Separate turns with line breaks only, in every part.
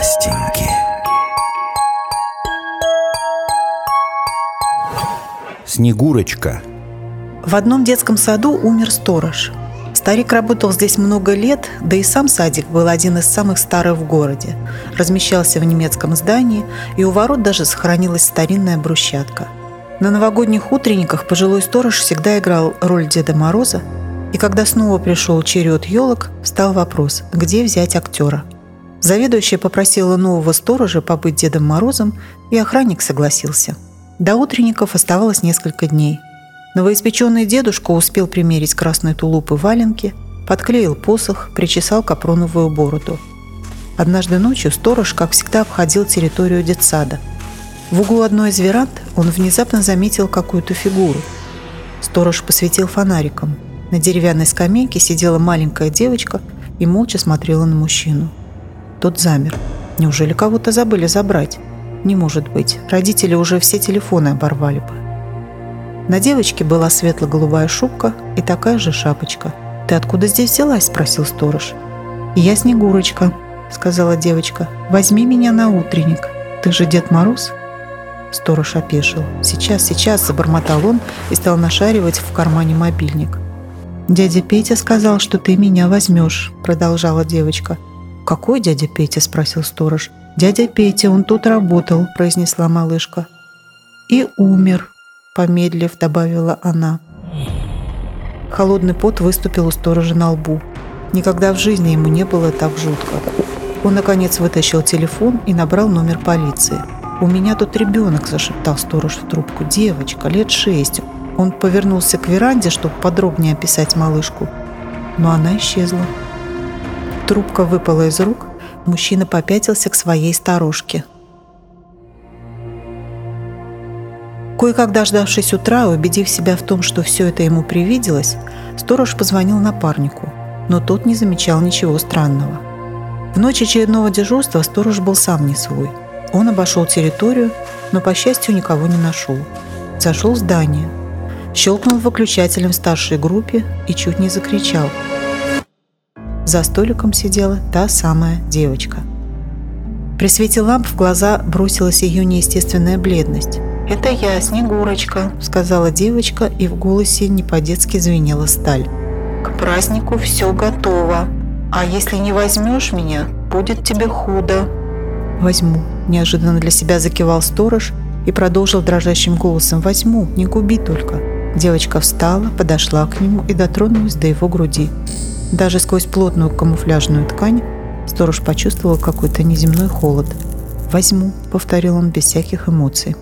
Настеньки. Снегурочка.
В одном детском саду умер сторож. Старик работал здесь много лет, да и сам садик был один из самых старых в городе. Размещался в немецком здании, и у ворот даже сохранилась старинная брусчатка. На новогодних утренниках пожилой сторож всегда играл роль Деда Мороза, и когда снова пришел черед елок, стал вопрос, где взять актера. Заведующая попросила нового сторожа побыть Дедом Морозом, и охранник согласился. До утренников оставалось несколько дней – Новоиспеченный дедушка успел примерить красный тулуп и валенки, подклеил посох, причесал капроновую бороду. Однажды ночью сторож, как всегда, обходил территорию детсада. В углу одной из веранд он внезапно заметил какую-то фигуру. Сторож посветил фонариком. На деревянной скамейке сидела маленькая девочка и молча смотрела на мужчину. Тот замер. Неужели кого-то забыли забрать? Не может быть. Родители уже все телефоны оборвали бы. На девочке была светло-голубая шубка и такая же шапочка. «Ты откуда здесь взялась?» – спросил сторож. «Я Снегурочка», – сказала девочка. «Возьми меня на утренник. Ты же Дед Мороз?» Сторож опешил. «Сейчас, сейчас!» – забормотал он и стал нашаривать в кармане мобильник. «Дядя Петя сказал, что ты меня возьмешь», – продолжала девочка. «Какой дядя Петя?» – спросил сторож. «Дядя Петя, он тут работал», – произнесла малышка. «И умер», помедлив, добавила она. Холодный пот выступил у сторожа на лбу. Никогда в жизни ему не было так жутко. Он, наконец, вытащил телефон и набрал номер полиции. «У меня тут ребенок», – зашептал сторож в трубку. «Девочка, лет шесть». Он повернулся к веранде, чтобы подробнее описать малышку. Но она исчезла. Трубка выпала из рук, мужчина попятился к своей сторожке – Кое-как дождавшись утра, убедив себя в том, что все это ему привиделось, сторож позвонил напарнику, но тот не замечал ничего странного. В ночь очередного дежурства сторож был сам не свой. Он обошел территорию, но, по счастью, никого не нашел. Зашел в здание, щелкнул выключателем в старшей группе и чуть не закричал. За столиком сидела та самая девочка. При свете ламп в глаза бросилась ее неестественная бледность. «Это я, Снегурочка», — сказала девочка, и в голосе не по-детски звенела сталь. «К празднику все готово. А если не возьмешь меня, будет тебе худо». «Возьму», — неожиданно для себя закивал сторож и продолжил дрожащим голосом. «Возьму, не губи только». Девочка встала, подошла к нему и дотронулась до его груди. Даже сквозь плотную камуфляжную ткань сторож почувствовал какой-то неземной холод. «Возьму», — повторил он без всяких эмоций.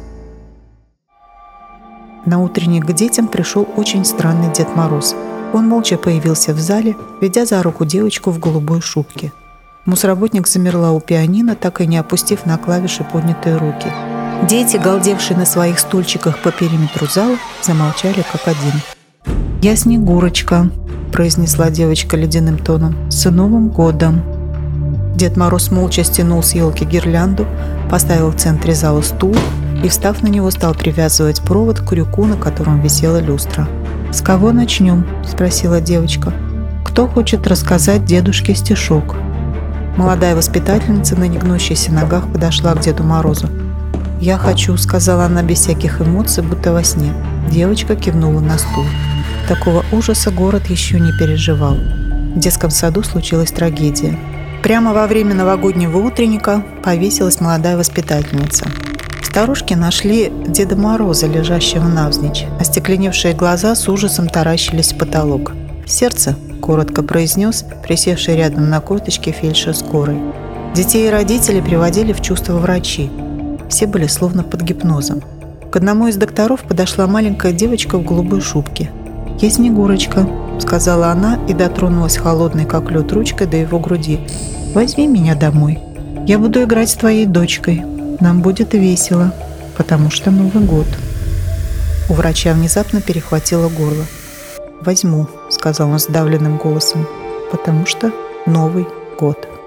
На утренник к детям пришел очень странный Дед Мороз. Он молча появился в зале, ведя за руку девочку в голубой шубке. Мусработник замерла у пианино, так и не опустив на клавиши поднятые руки. Дети, галдевшие на своих стульчиках по периметру зала, замолчали как один. «Я Снегурочка», – произнесла девочка ледяным тоном. «С Новым годом!» Дед Мороз молча стянул с елки гирлянду, поставил в центре зала стул и, встав на него, стал привязывать провод к крюку, на котором висела люстра. «С кого начнем?» – спросила девочка. «Кто хочет рассказать дедушке стишок?» Молодая воспитательница на негнущихся ногах подошла к Деду Морозу. «Я хочу», – сказала она без всяких эмоций, будто во сне. Девочка кивнула на стул. Такого ужаса город еще не переживал. В детском саду случилась трагедия. Прямо во время новогоднего утренника повесилась молодая воспитательница. Старушки нашли Деда Мороза, лежащего навзничь. Остекленевшие глаза с ужасом таращились в потолок. «Сердце», – коротко произнес присевший рядом на корточке фельдшер скорой. Детей и родителей приводили в чувство врачи. Все были словно под гипнозом. К одному из докторов подошла маленькая девочка в голубой шубке. «Я Снегурочка», – сказала она и дотронулась холодной, как лед, ручкой до его груди. «Возьми меня домой. Я буду играть с твоей дочкой. Нам будет весело, потому что Новый год. У врача внезапно перехватило горло. «Возьму», — сказал он сдавленным голосом, «потому что Новый год».